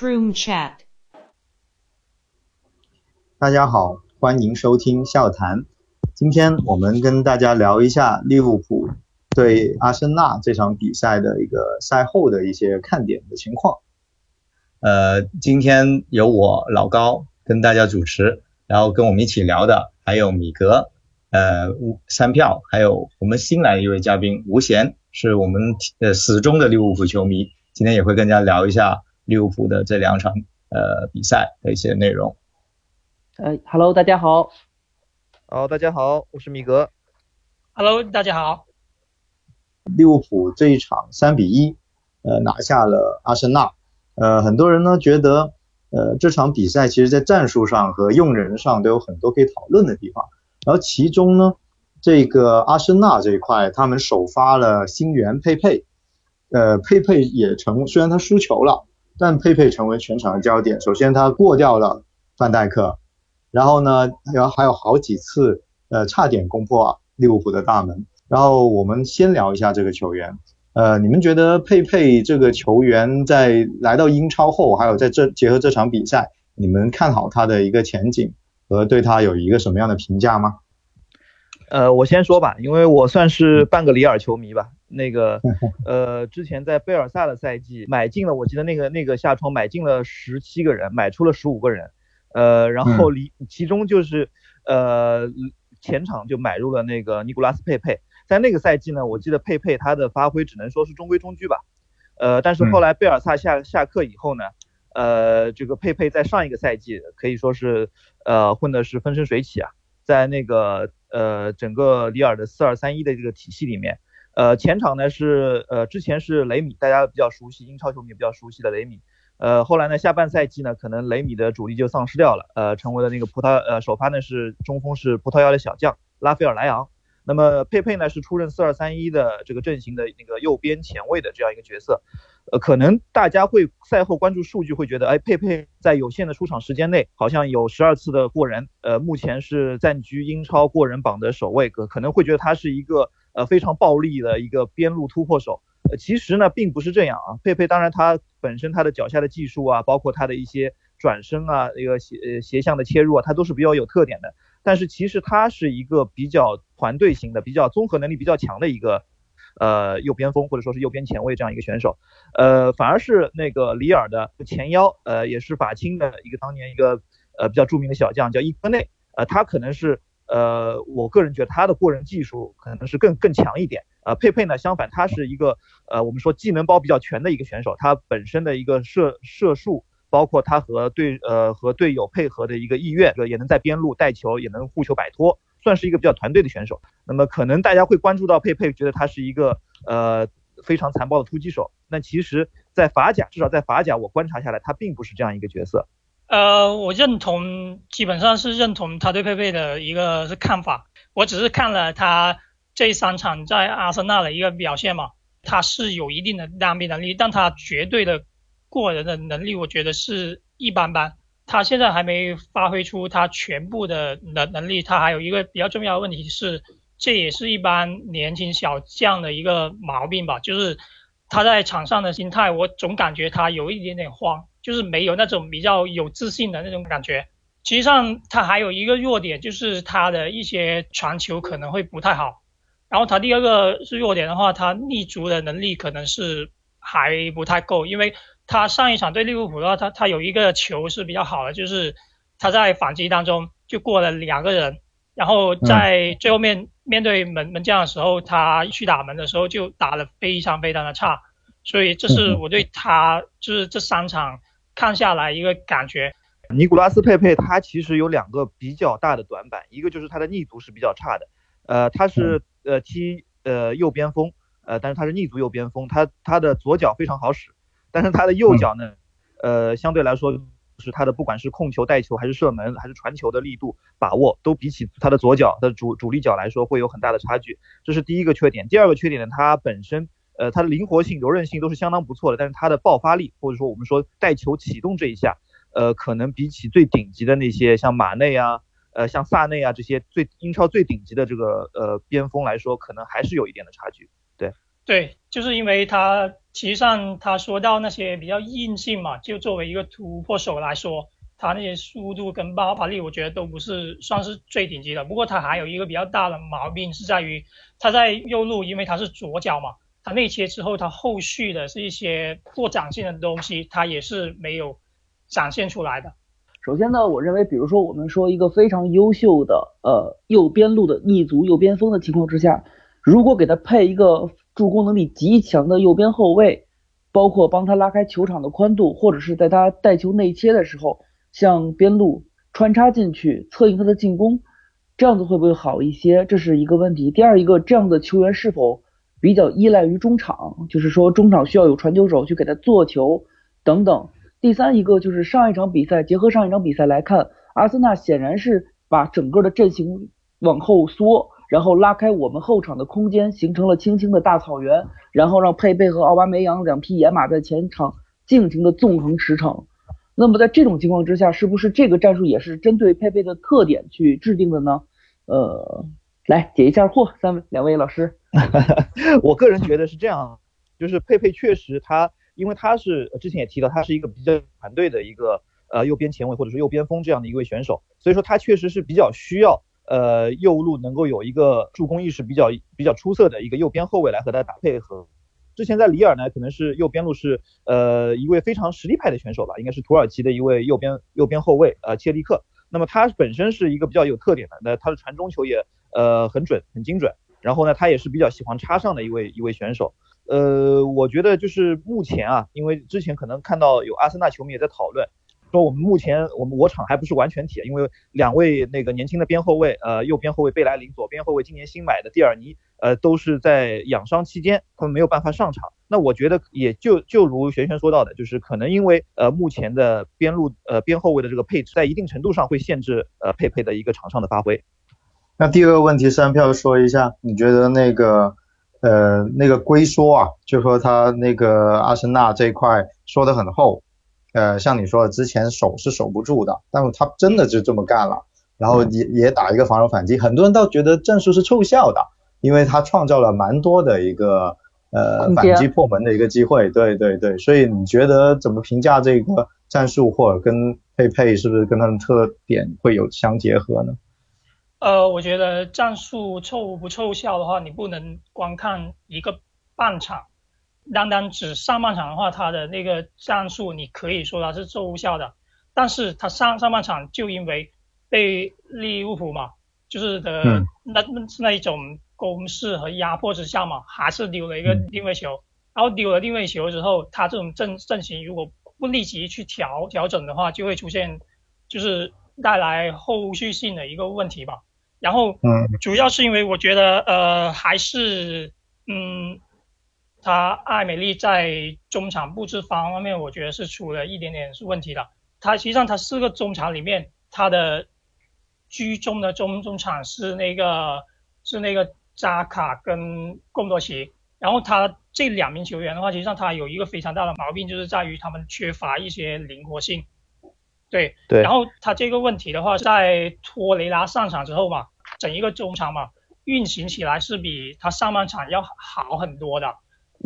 room Chat。大家好，欢迎收听笑谈。今天我们跟大家聊一下利物浦对阿森纳这场比赛的一个赛后的一些看点的情况。呃，今天由我老高跟大家主持，然后跟我们一起聊的还有米格、呃三票，还有我们新来的一位嘉宾吴贤，是我们呃死忠的利物浦球迷，今天也会跟大家聊一下利物浦的这两场呃比赛的一些内容。呃，Hello，大家好。好，大家好，我是米格。Hello，大家好。利物浦这一场三比一，呃拿下了阿森纳。呃，很多人呢觉得，呃，这场比赛其实在战术上和用人上都有很多可以讨论的地方。然后其中呢，这个阿森纳这一块，他们首发了新援佩佩，呃，佩佩也成，虽然他输球了，但佩佩成为全场的焦点。首先他过掉了范戴克，然后呢，还有还有好几次，呃，差点攻破利物浦的大门。然后我们先聊一下这个球员。呃，你们觉得佩佩这个球员在来到英超后，还有在这结合这场比赛，你们看好他的一个前景和对他有一个什么样的评价吗？呃，我先说吧，因为我算是半个里尔球迷吧。那个，呃，之前在贝尔萨的赛季买进了，我记得那个那个下窗买进了十七个人，买出了十五个人，呃，然后离其中就是呃前场就买入了那个尼古拉斯佩佩。在那个赛季呢，我记得佩佩他的发挥只能说是中规中矩吧，呃，但是后来贝尔萨下下课以后呢，呃，这个佩佩在上一个赛季可以说是呃混的是风生水起啊，在那个呃整个里尔的四二三一的这个体系里面，呃前场呢是呃之前是雷米，大家比较熟悉，英超球迷比较熟悉的雷米，呃后来呢下半赛季呢可能雷米的主力就丧失掉了，呃成为了那个葡萄呃首发呢是中锋是葡萄牙的小将拉斐尔莱昂。那么佩佩呢是出任四二三一的这个阵型的那个右边前卫的这样一个角色，呃，可能大家会赛后关注数据会觉得，哎，佩佩在有限的出场时间内好像有十二次的过人，呃，目前是暂居英超过人榜的首位，可可能会觉得他是一个呃非常暴力的一个边路突破手，呃，其实呢并不是这样啊，佩佩当然他本身他的脚下的技术啊，包括他的一些转身啊，一个斜呃斜向的切入啊，他都是比较有特点的。但是其实他是一个比较团队型的、比较综合能力比较强的一个呃右边锋或者说是右边前卫这样一个选手，呃，反而是那个里尔的前腰，呃，也是法青的一个当年一个呃比较著名的小将叫伊科内，呃，他可能是呃我个人觉得他的过人技术可能是更更强一点，呃，佩佩呢相反他是一个呃我们说技能包比较全的一个选手，他本身的一个射射术。包括他和队呃和队友配合的一个意愿，也能在边路带球，也能护球摆脱，算是一个比较团队的选手。那么可能大家会关注到佩佩，觉得他是一个呃非常残暴的突击手。那其实，在法甲，至少在法甲，我观察下来，他并不是这样一个角色。呃，我认同，基本上是认同他对佩佩的一个看法。我只是看了他这三场在阿森纳的一个表现嘛，他是有一定的量变能力，但他绝对的。过人的能力，我觉得是一般般。他现在还没发挥出他全部的能能力。他还有一个比较重要的问题是，这也是一般年轻小将的一个毛病吧，就是他在场上的心态，我总感觉他有一点点慌，就是没有那种比较有自信的那种感觉。实际上，他还有一个弱点，就是他的一些传球可能会不太好。然后他第二个是弱点的话，他立足的能力可能是还不太够，因为。他上一场对利物浦的话，他他有一个球是比较好的，就是他在反击当中就过了两个人，然后在最后面面对门门将的时候，他去打门的时候就打得非常非常的差，所以这是我对他就是这三场看下来一个感觉。尼古拉斯佩佩他其实有两个比较大的短板，一个就是他的逆足是比较差的，呃，他是呃踢呃右边锋，呃，但是他是逆足右边锋，他他的左脚非常好使。但是他的右脚呢，呃，相对来说是他的不管是控球、带球，还是射门，还是传球的力度把握，都比起他的左脚的主主力脚来说会有很大的差距，这是第一个缺点。第二个缺点呢，他本身，呃，他的灵活性、柔韧性都是相当不错的，但是他的爆发力或者说我们说带球启动这一下，呃，可能比起最顶级的那些像马内啊，呃，像萨内啊这些最英超最顶级的这个呃边锋来说，可能还是有一点的差距。对，对，就是因为他其实上他说到那些比较硬性嘛，就作为一个突破手来说，他那些速度跟爆发力，我觉得都不是算是最顶级的。不过他还有一个比较大的毛病是在于他在右路，因为他是左脚嘛，他内切之后，他后续的是一些扩展性的东西，他也是没有展现出来的。首先呢，我认为，比如说我们说一个非常优秀的呃右边路的逆足右边锋的情况之下，如果给他配一个助攻能力极强的右边后卫，包括帮他拉开球场的宽度，或者是在他带球内切的时候向边路穿插进去策应他的进攻，这样子会不会好一些？这是一个问题。第二一个，这样的球员是否比较依赖于中场？就是说中场需要有传球手去给他做球等等。第三一个就是上一场比赛，结合上一场比赛来看，阿森纳显然是把整个的阵型往后缩，然后拉开我们后场的空间，形成了青青的大草原，然后让佩佩和奥巴梅扬两匹野马在前场尽情的纵横驰骋。那么在这种情况之下，是不是这个战术也是针对佩佩的特点去制定的呢？呃，来解一下惑，三位两位老师。我个人觉得是这样，就是佩佩确实他。因为他是之前也提到，他是一个比较团队的一个呃右边前卫或者是右边锋这样的一位选手，所以说他确实是比较需要呃右路能够有一个助攻意识比较比较出色的一个右边后卫来和他打配合。之前在里尔呢，可能是右边路是呃一位非常实力派的选手吧，应该是土耳其的一位右边右边后卫呃切利克。那么他本身是一个比较有特点的，那他的传中球也呃很准很精准，然后呢他也是比较喜欢插上的一位一位选手。呃，我觉得就是目前啊，因为之前可能看到有阿森纳球迷也在讨论，说我们目前我们我场还不是完全体，因为两位那个年轻的边后卫，呃，右边后卫贝莱林，左边后卫今年新买的蒂尔尼，呃，都是在养伤期间，他们没有办法上场。那我觉得也就就如璇璇说到的，就是可能因为呃目前的边路呃边后卫的这个配置，在一定程度上会限制呃佩佩的一个场上的发挥。那第二个问题，三票说一下，你觉得那个？呃，那个龟缩啊，就说他那个阿森纳这一块说得很厚，呃，像你说的，之前守是守不住的，但是他真的就这么干了，然后也也打一个防守反击，很多人倒觉得战术是凑效的，因为他创造了蛮多的一个呃反击破门的一个机会，对对对，所以你觉得怎么评价这个战术，或者跟佩佩是不是跟他的特点会有相结合呢？呃，我觉得战术凑不凑效的话，你不能光看一个半场，单单只上半场的话，他的那个战术你可以说他是奏效的，但是他上上半场就因为被利物浦嘛，就是的那那一种攻势和压迫之下嘛，还是丢了一个定位球，然后丢了定位球之后，他这种阵阵型如果不立即去调调整的话，就会出现就是带来后续性的一个问题吧。然后，嗯，主要是因为我觉得，呃，还是，嗯，他艾美丽在中场布置方面，我觉得是出了一点点是问题的。他实际上他四个中场里面，他的居中的中中场是那个是那个扎卡跟贡多奇，然后他这两名球员的话，实际上他有一个非常大的毛病，就是在于他们缺乏一些灵活性。对，对。然后他这个问题的话，在托雷拉上场之后嘛。整一个中场嘛，运行起来是比他上半场要好很多的，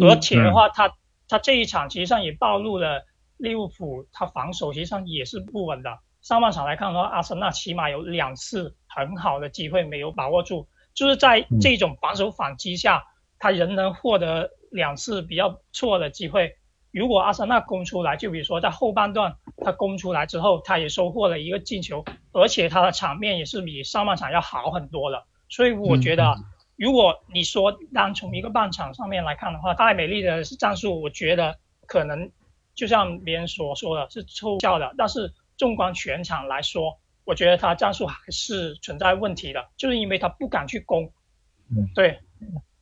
而且的话，他他这一场其实上也暴露了利物浦他防守其实上也是不稳的。上半场来看的话，阿森纳起码有两次很好的机会没有把握住，就是在这种防守反击下，他仍能获得两次比较错的机会。如果阿森纳攻出来，就比如说在后半段他攻出来之后，他也收获了一个进球，而且他的场面也是比上半场要好很多了。所以我觉得，如果你说单从一个半场上面来看的话，戴美丽的战术，我觉得可能就像别人所说的是凑效的。但是纵观全场来说，我觉得他战术还是存在问题的，就是因为他不敢去攻。嗯，对。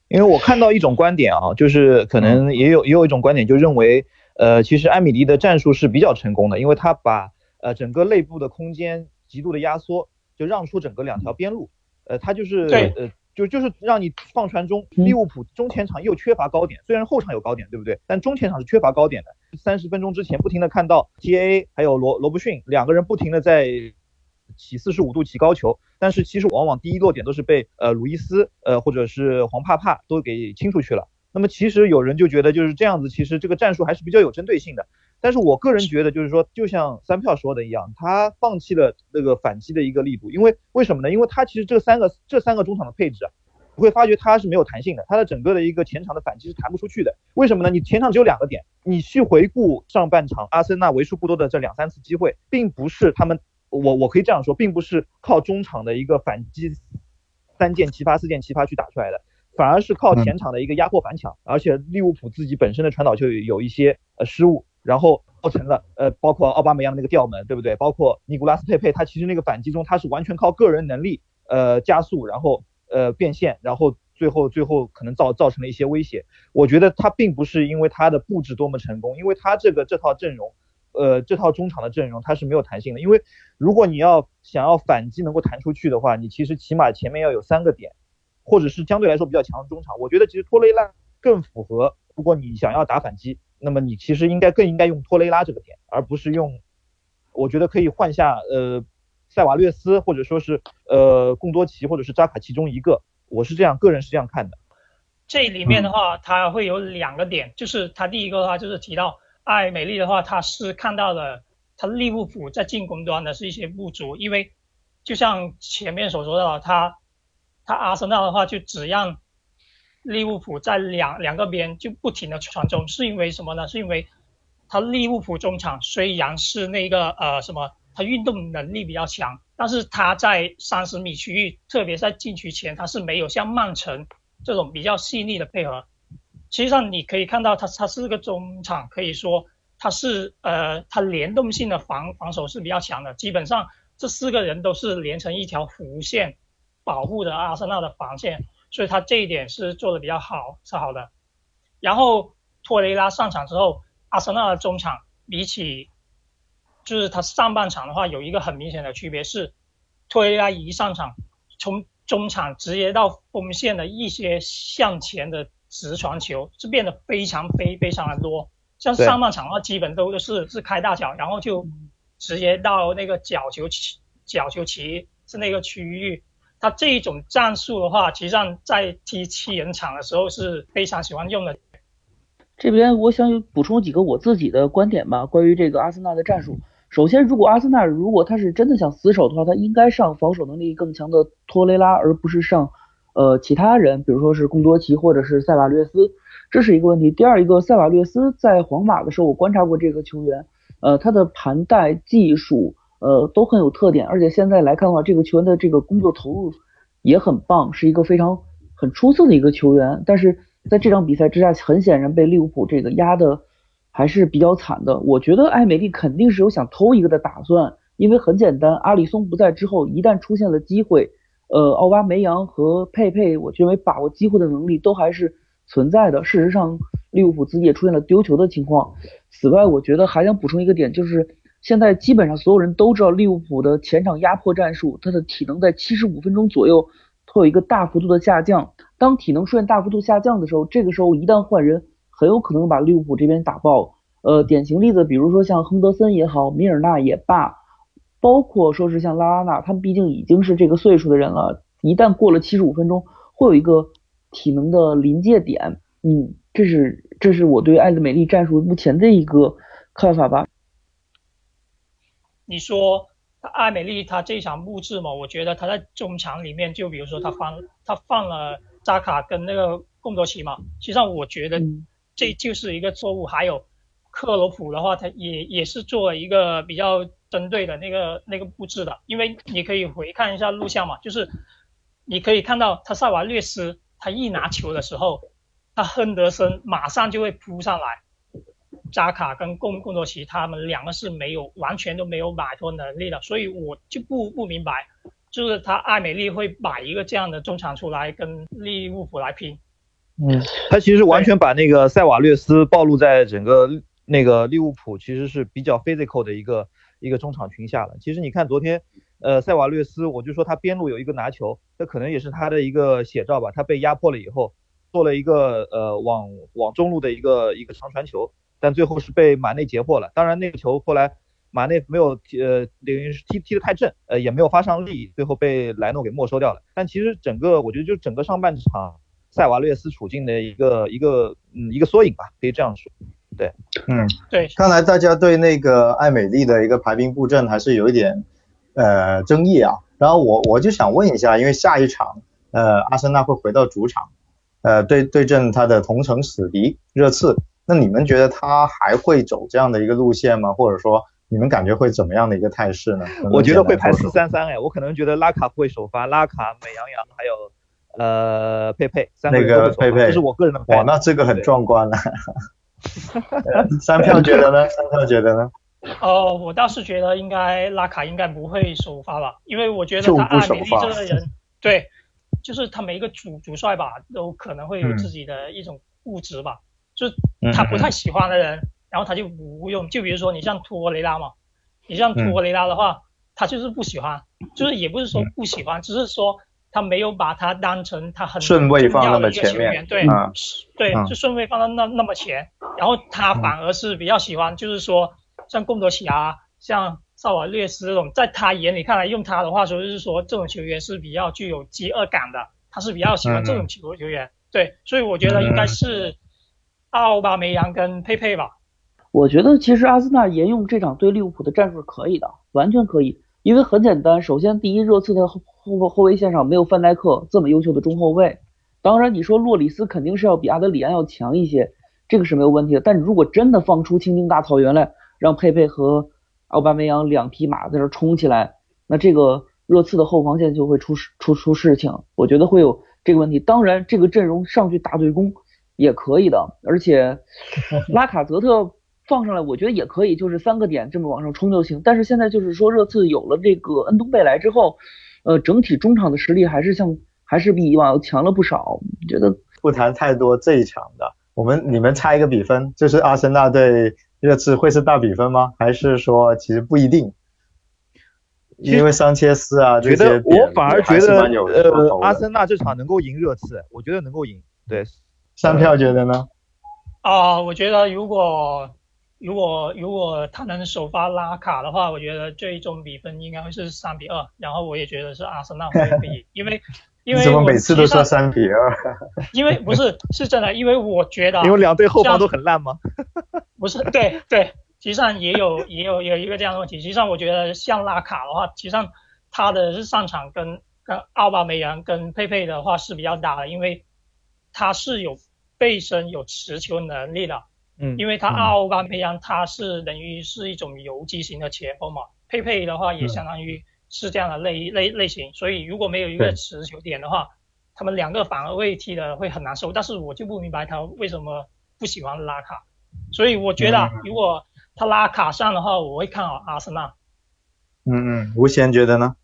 因为我看到一种观点啊，就是可能也有也有一种观点，就认为，呃，其实艾米丽的战术是比较成功的，因为他把呃整个内部的空间极度的压缩，就让出整个两条边路，呃，他就是呃就就是让你放传中，利物浦中前场又缺乏高点，虽然后场有高点，对不对？但中前场是缺乏高点的。三十分钟之前不停的看到 T A 还有罗罗布逊两个人不停的在。起四十五度起高球，但是其实往往第一落点都是被呃鲁伊斯呃或者是黄帕帕都给清出去了。那么其实有人就觉得就是这样子，其实这个战术还是比较有针对性的。但是我个人觉得就是说，就像三票说的一样，他放弃了那个反击的一个力度，因为为什么呢？因为他其实这三个这三个中场的配置啊，你会发觉他是没有弹性的，他的整个的一个前场的反击是弹不出去的。为什么呢？你前场只有两个点，你去回顾上半场阿森纳为数不多的这两三次机会，并不是他们，我我可以这样说，并不是靠中场的一个反击三箭齐发、四箭齐发去打出来的。反而是靠前场的一个压迫反抢，而且利物浦自己本身的传导就有一些呃失误，然后造成了呃包括奥巴梅扬的那个吊门，对不对？包括尼古拉斯佩佩，他其实那个反击中他是完全靠个人能力呃加速，然后呃变线，然后最后最后可能造造成了一些威胁。我觉得他并不是因为他的布置多么成功，因为他这个这套阵容，呃这套中场的阵容它是没有弹性的。因为如果你要想要反击能够弹出去的话，你其实起码前面要有三个点。或者是相对来说比较强的中场，我觉得其实托雷拉更符合。如果你想要打反击，那么你其实应该更应该用托雷拉这个点，而不是用。我觉得可以换下呃塞瓦略斯，或者说是呃贡多奇，或者是扎卡其中一个。我是这样，个人是这样看的。这里面的话，它会有两个点，就是它第一个的话就是提到艾美丽的话，他是看到了他利物浦在进攻端的是一些不足，因为就像前面所说的，他。他阿森纳的话就只让利物浦在两两个边就不停的传中，是因为什么呢？是因为他利物浦中场虽然是那个呃什么，他运动能力比较强，但是他在三十米区域，特别在禁区前，他是没有像曼城这种比较细腻的配合。实际上你可以看到，他他是个中场，可以说他是呃他联动性的防防守是比较强的，基本上这四个人都是连成一条弧线。保护的阿森纳的防线，所以他这一点是做的比较好，是好的。然后托雷拉上场之后，阿森纳的中场比起就是他上半场的话，有一个很明显的区别是，托雷拉一上场，从中场直接到锋线的一些向前的直传球是变得非常非非常的多。像上半场的话，基本都是是开大脚，然后就直接到那个角球旗角球旗是那个区域。他这一种战术的话，实际上在踢七人场的时候是非常喜欢用的。这边我想补充几个我自己的观点吧，关于这个阿森纳的战术。首先，如果阿森纳如果他是真的想死守的话，他应该上防守能力更强的托雷拉，而不是上呃其他人，比如说是贡多齐或者是塞瓦略斯，这是一个问题。第二一个，塞瓦略斯在皇马的时候，我观察过这个球员，呃，他的盘带技术。呃，都很有特点，而且现在来看的话，这个球员的这个工作投入也很棒，是一个非常很出色的一个球员。但是在这场比赛之下，很显然被利物浦这个压的还是比较惨的。我觉得艾美丽肯定是有想偷一个的打算，因为很简单，阿里松不在之后，一旦出现了机会，呃，奥巴梅扬和佩佩，我认为把握机会的能力都还是存在的。事实上，利物浦自己也出现了丢球的情况。此外，我觉得还想补充一个点，就是。现在基本上所有人都知道利物浦的前场压迫战术，他的体能在七十五分钟左右会有一个大幅度的下降。当体能出现大幅度下降的时候，这个时候一旦换人，很有可能把利物浦这边打爆。呃，典型例子，比如说像亨德森也好，米尔纳也罢，包括说是像拉拉纳，他们毕竟已经是这个岁数的人了，一旦过了七十五分钟，会有一个体能的临界点。嗯，这是这是我对艾德美丽战术目前的一个看法吧。你说艾美丽她这场布置嘛，我觉得她在中场里面，就比如说她放她放了扎卡跟那个贡多齐嘛，实际上我觉得这就是一个错误。还有克罗普的话，他也也是做了一个比较针对的那个那个布置的，因为你可以回看一下录像嘛，就是你可以看到他塞瓦略斯他一拿球的时候，他亨德森马上就会扑上来。扎卡跟贡贡多奇他们两个是没有完全都没有摆脱能力的，所以我就不不明白，就是他艾美丽会摆一个这样的中场出来跟利物浦来拼。嗯，他其实完全把那个塞瓦略斯暴露在整个那个利物浦其实是比较 physical 的一个一个中场群下了。其实你看昨天，呃，塞瓦略斯，我就说他边路有一个拿球，这可能也是他的一个写照吧。他被压迫了以后，做了一个呃往往中路的一个一个长传球。但最后是被马内截获了。当然，那个球后来马内没有踢，呃，等于是踢踢得太正，呃，也没有发上力，最后被莱诺给没收掉了。但其实整个我觉得就整个上半场，塞瓦略斯处境的一个一个嗯一个缩影吧，可以这样说。对，嗯，对，看来大家对那个艾美丽的一个排兵布阵还是有一点呃争议啊。然后我我就想问一下，因为下一场呃阿森纳会回到主场，呃对对阵他的同城死敌热刺，那你们觉得他还会走这样的一个路线吗？或者说你们感觉会怎么样的一个态势呢？我觉得会排四三三哎，我可能觉得拉卡会首发，拉卡、美羊羊还有呃佩佩三个那个佩佩，这是我个人的哇，那这个很壮观了。三票觉得呢？三票觉得呢？哦，我倒是觉得应该拉卡应该不会首发吧，因为我觉得他艾美丽这个人，对，就是他每一个主主帅吧，都可能会有自己的一种固执吧，就是他不太喜欢的人，然后他就不用。就比如说你像托雷拉嘛，你像托雷拉的话，他就是不喜欢，就是也不是说不喜欢，只是说他没有把他当成他很顺位放那么前面，对，对，就顺位放到那那么前，然后他反而是比较喜欢，就是说。像贡多齐啊，像萨瓦略斯这种，在他眼里看来，用他的话说就是说，这种球员是比较具有饥饿感的，他是比较喜欢这种球球员。对，所以我觉得应该是奥巴梅扬跟佩佩吧。我觉得其实阿森纳沿用这场对利物浦的战术是可以的，完全可以，因为很简单，首先第一，热刺的后后后卫线上没有范戴克这么优秀的中后卫，当然你说洛里斯肯定是要比阿德里安要强一些，这个是没有问题的，但如果真的放出青青大草原来。让佩佩和奥巴梅扬两匹马在这冲起来，那这个热刺的后防线就会出事出出事情，我觉得会有这个问题。当然，这个阵容上去打对攻也可以的，而且拉卡泽特放上来，我觉得也可以，就是三个点这么往上冲就行。但是现在就是说，热刺有了这个恩东贝莱之后，呃，整体中场的实力还是像还是比以往要强了不少。觉得不谈太多这一场的，我们你们猜一个比分，就是阿森纳对。热刺会是大比分吗？还是说其实不一定？因为桑切斯啊这些，我反而觉得呃，阿森纳这场能够赢热刺，我觉得能够赢。对，三票觉得呢？啊，我觉得如果如果如果他能首发拉卡的话，我觉得最终比分应该会是三比二。然后我也觉得是阿森纳会 赢，因为因为怎么每次都说三比二？因为不是是真的，因为我觉得因为两队后方都很烂吗？不是，对对，其实际上也有也有有一个这样的问题。实际上我觉得像拉卡的话，实际上他的上场跟跟奥巴梅扬跟佩佩的话是比较大的，因为他是有背身有持球能力的。嗯。因为他奥巴梅扬他是等于是一种游击型的前锋嘛，佩佩的话也相当于是这样的类类类型，所以如果没有一个持球点的话，他们两个反而会踢的会很难受。但是我就不明白他为什么不喜欢拉卡。所以我觉得，如果他拉卡上的话，我会看好阿森纳。嗯嗯，吴贤觉得呢？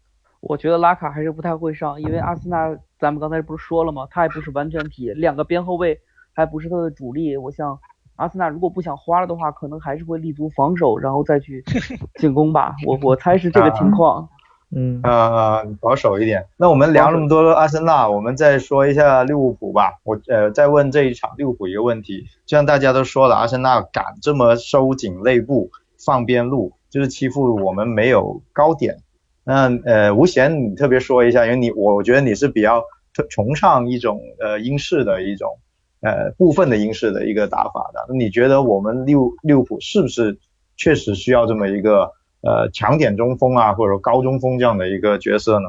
我觉得拉卡还是不太会上，因为阿森纳咱们刚才不是说了吗？他也不是完全体，两个边后卫还不是他的主力。我想阿森纳如果不想花了的话，可能还是会立足防守，然后再去 进攻吧。我我猜是这个情况。嗯呃保守一点。那我们聊那么多阿森纳，我们再说一下利物浦吧。我呃再问这一场利物浦一个问题，就像大家都说了，阿森纳敢这么收紧内部放边路，就是欺负我们没有高点。那呃吴贤你特别说一下，因为你我觉得你是比较崇尚一种呃英式的一种呃部分的英式的一个打法的。那你觉得我们利物利物浦是不是确实需要这么一个？呃，强点中锋啊，或者说高中锋这样的一个角色呢？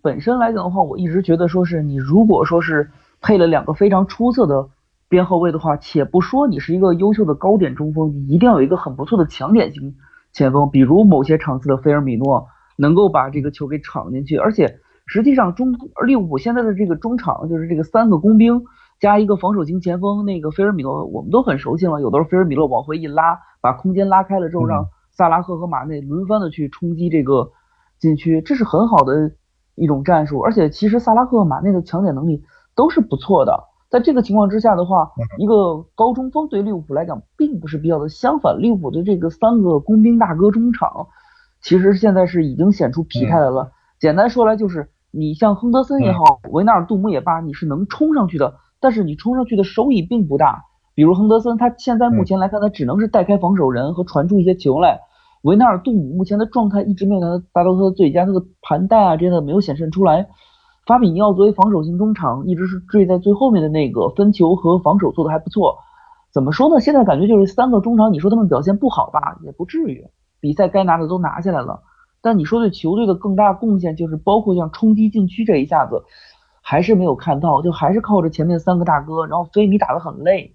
本身来讲的话，我一直觉得说是你如果说是配了两个非常出色的边后卫的话，且不说你是一个优秀的高点中锋，你一定要有一个很不错的强点型前锋，比如某些场次的菲尔米诺能够把这个球给抢进去。而且实际上中利物浦现在的这个中场就是这个三个工兵加一个防守型前锋，那个菲尔米诺我们都很熟悉了，有的时候菲尔米诺往回一拉，把空间拉开了之后让。萨拉赫和马内轮番的去冲击这个禁区，这是很好的一种战术。而且其实萨拉赫和马内的抢点能力都是不错的。在这个情况之下的话，一个高中锋对利物浦来讲并不是必要的。相反，利物浦的这个三个工兵大哥中场，其实现在是已经显出疲态来了。简单说来就是，你像亨德森也好，维纳尔杜姆也罢，你是能冲上去的，但是你冲上去的收益并不大。比如亨德森，他现在目前来看，他只能是带开防守人和传出一些球来。维纳尔杜姆目前的状态一直没有达到达到他的最佳，他的盘带啊这些的没有显现出来。法比尼奥作为防守型中场，一直是坠在最后面的那个，分球和防守做的还不错。怎么说呢？现在感觉就是三个中场，你说他们表现不好吧，也不至于。比赛该拿的都拿下来了。但你说对球队的更大贡献，就是包括像冲击禁区这一下子，还是没有看到，就还是靠着前面三个大哥，然后菲米打得很累，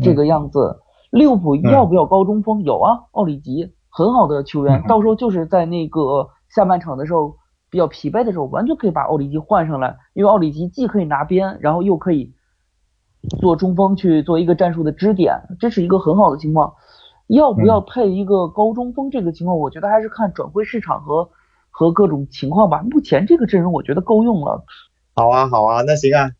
这个样子。利物浦要不要高中锋？有啊，奥里吉很好的球员，到时候就是在那个下半场的时候比较疲惫的时候，完全可以把奥里吉换上来，因为奥里吉既可以拿边，然后又可以做中锋去做一个战术的支点，这是一个很好的情况。要不要配一个高中锋？这个情况，我觉得还是看转会市场和和各种情况吧。目前这个阵容，我觉得够用了。好啊，好啊，那行啊，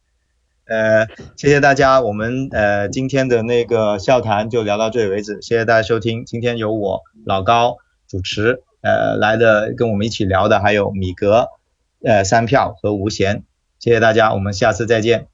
呃，谢谢大家，我们呃今天的那个笑谈就聊到这里为止，谢谢大家收听。今天由我老高主持，呃来的跟我们一起聊的还有米格、呃三票和吴贤，谢谢大家，我们下次再见。